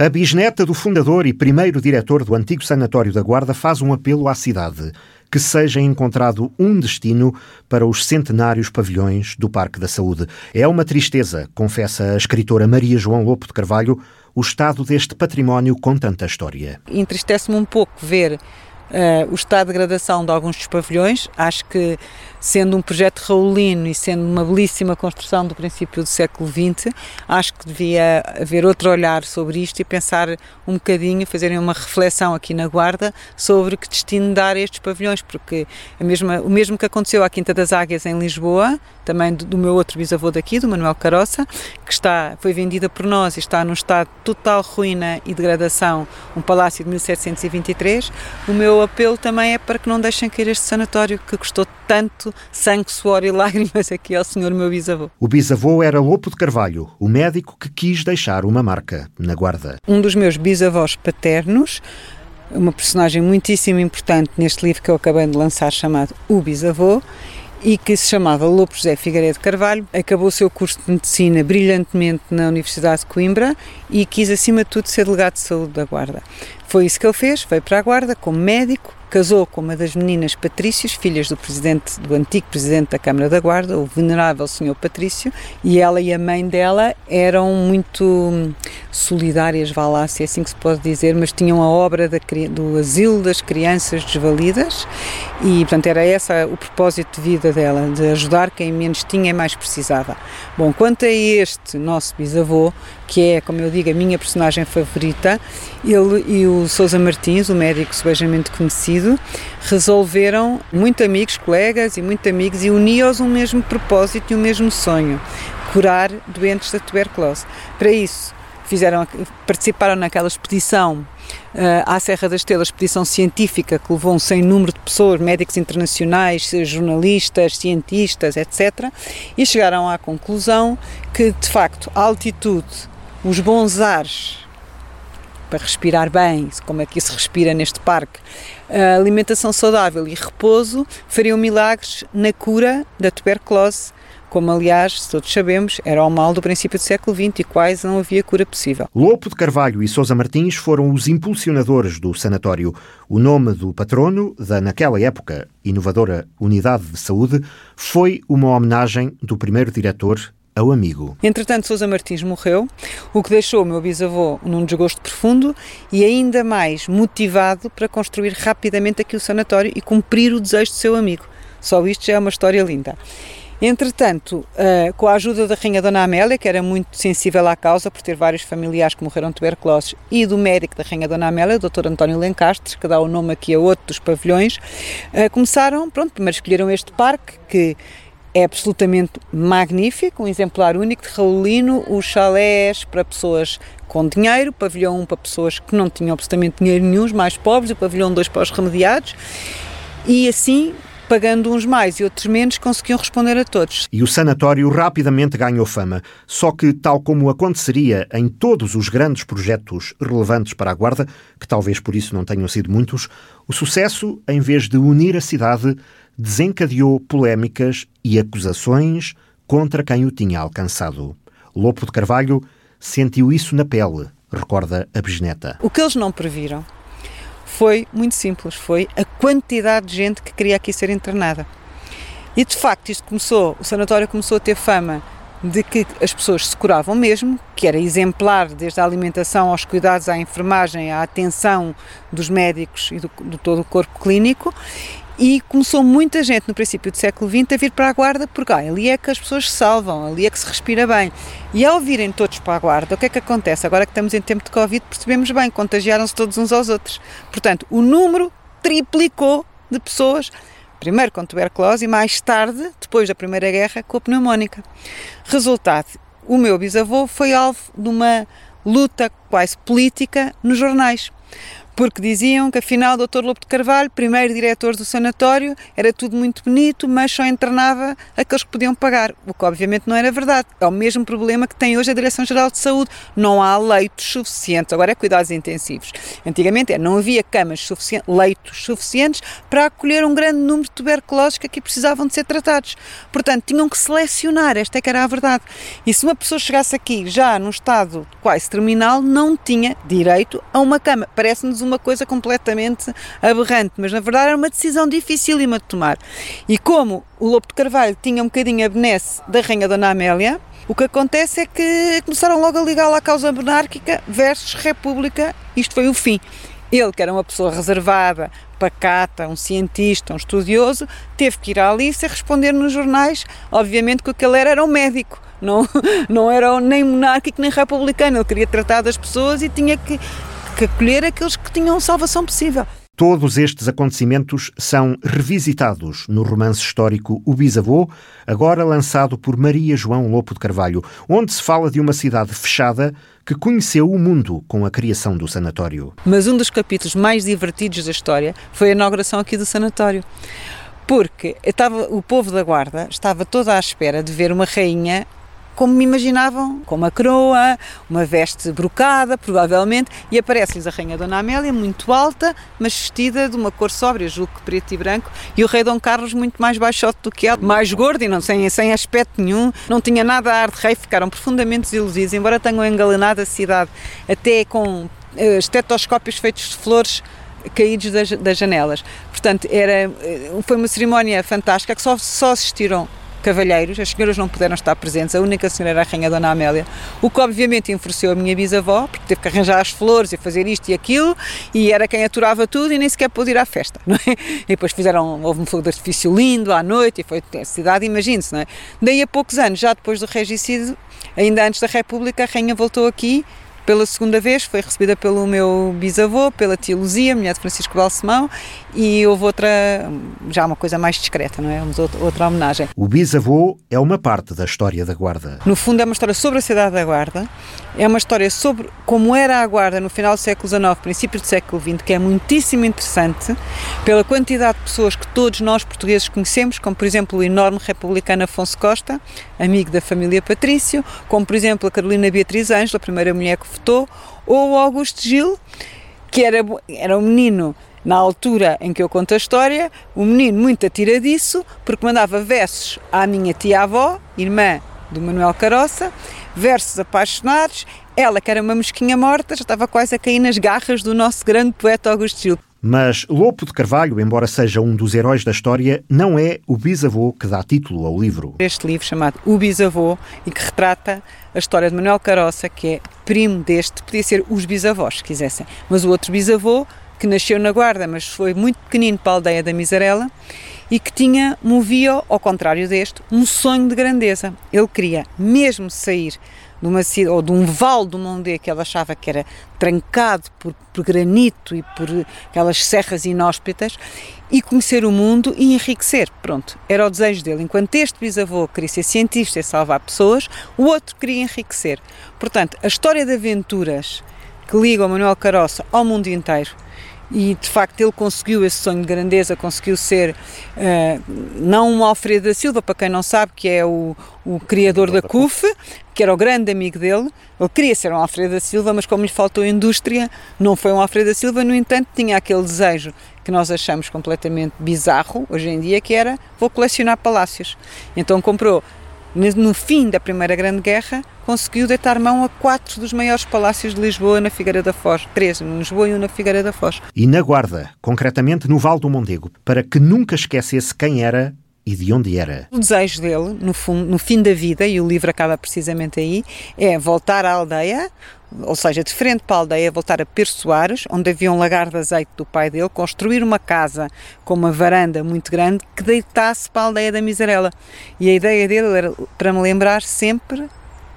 A bisneta do fundador e primeiro diretor do antigo Sanatório da Guarda faz um apelo à cidade que seja encontrado um destino para os centenários pavilhões do Parque da Saúde. É uma tristeza, confessa a escritora Maria João Lopo de Carvalho, o estado deste património com tanta história. Entristece-me um pouco ver Uh, o estado de degradação de alguns dos pavilhões. Acho que, sendo um projeto raulino e sendo uma belíssima construção do princípio do século XX, acho que devia haver outro olhar sobre isto e pensar um bocadinho, fazerem uma reflexão aqui na Guarda sobre que destino dar a estes pavilhões, porque a mesma, o mesmo que aconteceu à Quinta das Águias em Lisboa, também do, do meu outro bisavô daqui, do Manuel Caroça, que está, foi vendida por nós e está num estado de total ruína e degradação, um palácio de 1723, o meu apelo também é para que não deixem cair este sanatório que custou tanto sangue, suor e lágrimas aqui ao senhor meu bisavô. O bisavô era Lopo de Carvalho, o médico que quis deixar uma marca na guarda. Um dos meus bisavós paternos, uma personagem muitíssimo importante neste livro que eu acabei de lançar chamado O Bisavô, e que se chamava Lopo José Figueiredo Carvalho, acabou o seu curso de medicina brilhantemente na Universidade de Coimbra e quis acima de tudo ser delegado de saúde da Guarda. Foi isso que ele fez, veio para a Guarda como médico, casou com uma das meninas Patrícios, filhas do presidente, do antigo presidente da Câmara da Guarda, o venerável senhor Patrício, e ela e a mãe dela eram muito hum, solidárias, vá lá, se é assim que se pode dizer, mas tinham a obra da, do asilo das crianças desvalidas e, portanto, era esse o propósito de vida dela, de ajudar quem menos tinha e mais precisava. Bom, quanto a este nosso bisavô, que é, como eu digo, a minha personagem favorita, ele e o Sousa Martins, o médico subejamente conhecido, resolveram, muito amigos, colegas e muito amigos, e uniam-os um mesmo propósito e um mesmo sonho, curar doentes da tuberculose. Para isso, fizeram, participaram naquela expedição uh, à Serra da Estrela, expedição científica que levou um sem número de pessoas, médicos internacionais, jornalistas, cientistas, etc. E chegaram à conclusão que, de facto, a altitude os bons ares para respirar bem, como é que se respira neste parque, a alimentação saudável e repouso fariam milagres na cura da tuberculose, como aliás, todos sabemos, era o mal do princípio do século XX e quase não havia cura possível. Lopo de Carvalho e Sousa Martins foram os impulsionadores do sanatório. O nome do patrono da, naquela época, inovadora Unidade de Saúde, foi uma homenagem do primeiro diretor ao amigo. Entretanto, Sousa Martins morreu, o que deixou o meu bisavô num desgosto profundo e ainda mais motivado para construir rapidamente aqui o sanatório e cumprir o desejo do seu amigo. Só isto já é uma história linda. Entretanto, uh, com a ajuda da Rainha Dona Amélia, que era muito sensível à causa por ter vários familiares que morreram de tuberculose, e do médico da Rainha Dona Amélia, o Dr. António Lencastres, que dá o nome aqui a outro dos pavilhões, uh, começaram, pronto, primeiro escolheram este parque, que é absolutamente magnífico, um exemplar único de Raulino, os chalés para pessoas com dinheiro, pavilhão 1 para pessoas que não tinham absolutamente dinheiro nenhum, os mais pobres, o pavilhão 2 para os remediados, e assim pagando uns mais e outros menos, conseguiam responder a todos. E o sanatório rapidamente ganhou fama. Só que, tal como aconteceria em todos os grandes projetos relevantes para a Guarda, que talvez por isso não tenham sido muitos, o sucesso, em vez de unir a cidade, desencadeou polémicas e acusações contra quem o tinha alcançado. Lopo de Carvalho sentiu isso na pele, recorda a bisneta. O que eles não previram foi muito simples, foi a quantidade de gente que queria aqui ser internada. E de facto isto começou, o sanatório começou a ter fama de que as pessoas se curavam mesmo, que era exemplar desde a alimentação aos cuidados à enfermagem, à atenção dos médicos e do, do todo o corpo clínico e começou muita gente no princípio do século XX a vir para a Guarda porque ah, ali é que as pessoas se salvam, ali é que se respira bem. E ao virem todos para a Guarda, o que é que acontece? Agora que estamos em tempo de Covid, percebemos bem, contagiaram-se todos uns aos outros. Portanto, o número triplicou de pessoas, primeiro com tuberculose e mais tarde, depois da Primeira Guerra, com a pneumónica. Resultado, o meu bisavô foi alvo de uma luta quase política nos jornais porque diziam que afinal o Dr. Lobo de Carvalho, primeiro diretor do sanatório, era tudo muito bonito, mas só internava aqueles que podiam pagar, o que obviamente não era verdade. É o mesmo problema que tem hoje a Direção-Geral de Saúde, não há leitos suficientes, agora é cuidados intensivos. Antigamente é, não havia camas suficientes, leitos suficientes para acolher um grande número de tuberculosos que aqui precisavam de ser tratados. Portanto, tinham que selecionar, esta é que era a verdade. E se uma pessoa chegasse aqui já num estado quase terminal, não tinha direito a uma cama. Parece-nos uma coisa completamente aberrante, mas na verdade era uma decisão dificílima de tomar. E como o Lobo de Carvalho tinha um bocadinho a benesse da Rainha Dona Amélia, o que acontece é que começaram logo a ligá-la à causa monárquica versus república. Isto foi o fim. Ele, que era uma pessoa reservada, pacata, um cientista, um estudioso, teve que ir à Alice responder nos jornais, obviamente que o que ele era era um médico, não, não era nem monárquico nem republicano, ele queria tratar das pessoas e tinha que, que acolher aqueles que tinham salvação possível. Todos estes acontecimentos são revisitados no romance histórico O Bisavô, agora lançado por Maria João Lopo de Carvalho, onde se fala de uma cidade fechada que conheceu o mundo com a criação do sanatório. Mas um dos capítulos mais divertidos da história foi a inauguração aqui do sanatório. Porque estava, o povo da Guarda estava toda à espera de ver uma rainha como me imaginavam, com uma coroa, uma veste brocada, provavelmente, e aparece-lhes a Rainha Dona Amélia, muito alta, mas vestida de uma cor sóbria, julgo que preto e branco, e o Rei Dom Carlos muito mais baixote do que ela, mais gordo e não, sem, sem aspecto nenhum, não tinha nada a ar de rei, ficaram profundamente desiludidos, embora tenham engalanado a cidade até com uh, estetoscópios feitos de flores caídos das, das, janelas. Portanto, era, eh, foi uma cerimónia fantástica que só, só assistiram cavalheiros, as senhoras não puderam estar presentes, a única senhora era a Rainha Dona Amélia, o que obviamente enfureceu a minha bisavó, porque teve que arranjar as flores e fazer isto e aquilo, e era quem aturava tudo e nem sequer pôde ir à festa, não é? E depois fizeram, houve um fogo de artifício lindo à noite e foi a cidade, imagine-se, não é? Daí a poucos anos, já depois do regicídio, ainda antes da República, a Rainha voltou aqui pela segunda vez, foi recebida pelo meu bisavô, pela tia Luzia, mulher de Francisco Balsemão, e houve outra, já uma coisa mais discreta, não é? Outra homenagem. O bisavô é uma parte da história da Guarda. No fundo, é uma história sobre a cidade da Guarda, é uma história sobre como era a Guarda no final do século XIX, princípios do século XX, que é muitíssimo interessante, pela quantidade de pessoas que todos nós portugueses conhecemos, como por exemplo o enorme republicano Afonso Costa, amigo da família Patrício, como por exemplo a Carolina Beatriz Ângela, a primeira mulher que votou, ou o Augusto Gil, que era, era um menino na altura em que eu conto a história, um menino muito atiradiço, porque mandava versos à minha tia-avó, irmã do Manuel Caroça, versos apaixonados, ela que era uma mosquinha morta, já estava quase a cair nas garras do nosso grande poeta Augusto Gil. Mas Lopo de Carvalho, embora seja um dos heróis da história, não é o bisavô que dá título ao livro. Este livro chamado O Bisavô e que retrata a história de Manuel Caroça, que é primo deste, podia ser os bisavós, se quisessem, mas o outro bisavô que nasceu na Guarda, mas foi muito pequenino para a aldeia da Miserela e que tinha, movia, ao contrário deste, um sonho de grandeza. Ele queria mesmo sair de uma cidade, ou de um vale do Mondê que ele achava que era trancado por, por granito e por aquelas serras inóspitas e conhecer o mundo e enriquecer. Pronto, era o desejo dele. Enquanto este bisavô queria ser cientista e salvar pessoas, o outro queria enriquecer. Portanto, a história de aventuras que liga o Manuel Caroça ao mundo inteiro e de facto ele conseguiu esse sonho de grandeza, conseguiu ser uh, não um Alfredo da Silva, para quem não sabe, que é o, o criador da CUF, que era o grande amigo dele. Ele queria ser um Alfredo da Silva, mas como lhe faltou indústria, não foi um Alfredo da Silva, no entanto, tinha aquele desejo que nós achamos completamente bizarro hoje em dia, que era vou colecionar palácios. Então comprou no fim da Primeira Grande Guerra, conseguiu deitar mão a quatro dos maiores palácios de Lisboa na Figueira da Foz. Três em Lisboa e um na Figueira da Foz. E na Guarda, concretamente no Val do Mondego, para que nunca esquecesse quem era e de onde era. O desejo dele, no, fundo, no fim da vida, e o livro acaba precisamente aí, é voltar à aldeia, ou seja, de frente para a aldeia, voltar a Pedro Soares, onde havia um lagar de azeite do pai dele, construir uma casa com uma varanda muito grande que deitasse para a aldeia da Miserela. E a ideia dele era para me lembrar sempre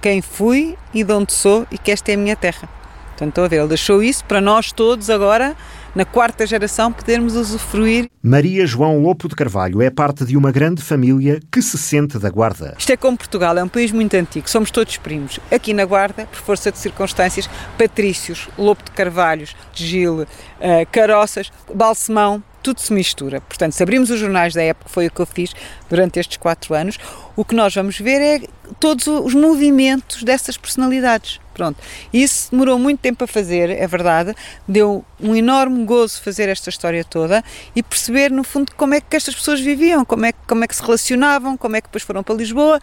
quem fui e de onde sou e que esta é a minha terra. Portanto, estou a ver, ele deixou isso para nós todos agora na quarta geração, podermos usufruir. Maria João Lopo de Carvalho é parte de uma grande família que se sente da Guarda. Isto é como Portugal, é um país muito antigo, somos todos primos. Aqui na Guarda, por força de circunstâncias, Patrícios, Lopo de Carvalhos, Gil, uh, Caroças, Balsemão, tudo se mistura. Portanto, se abrimos os jornais da época, foi o que eu fiz durante estes quatro anos, o que nós vamos ver é todos os movimentos dessas personalidades. Pronto. Isso demorou muito tempo a fazer, é verdade. Deu um enorme gozo fazer esta história toda e perceber, no fundo, como é que estas pessoas viviam, como é, como é que se relacionavam, como é que depois foram para Lisboa.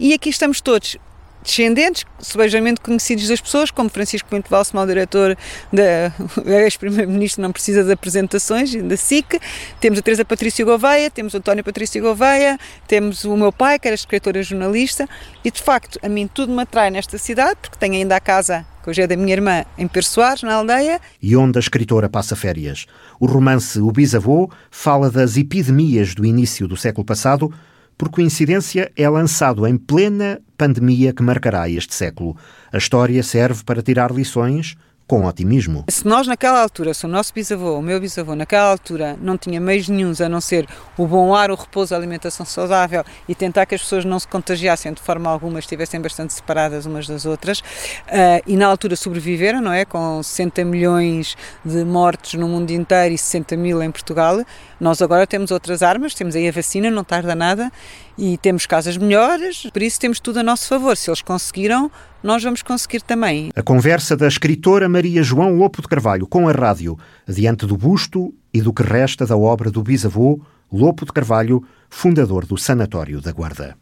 E aqui estamos todos descendentes, sebejamente conhecidos das pessoas, como Francisco Pinto Valsemão, diretor da ex-primeiro-ministro, não precisa de apresentações, da SIC, temos a Teresa Patrícia Gouveia, temos o António Patrícia Gouveia, temos o meu pai, que era escritora jornalista, e de facto, a mim tudo me atrai nesta cidade, porque tenho ainda a casa que hoje é da minha irmã, em Persoares, na aldeia. E onde a escritora passa férias. O romance O Bisavô fala das epidemias do início do século passado, por coincidência, é lançado em plena pandemia que marcará este século. A história serve para tirar lições com otimismo. Se nós naquela altura, se o nosso bisavô, o meu bisavô, naquela altura não tinha meios nenhums a não ser o bom ar, o repouso, a alimentação saudável e tentar que as pessoas não se contagiassem de forma alguma, estivessem bastante separadas umas das outras, uh, e na altura sobreviveram, não é? Com 60 milhões de mortes no mundo inteiro e 60 mil em Portugal, nós agora temos outras armas, temos aí a vacina, não tarda nada, e temos casas melhores, por isso temos tudo a nosso favor. Se eles conseguiram, nós vamos conseguir também. A conversa da escritora Maria João Lopo de Carvalho com a rádio, diante do busto e do que resta da obra do bisavô Lopo de Carvalho, fundador do Sanatório da Guarda.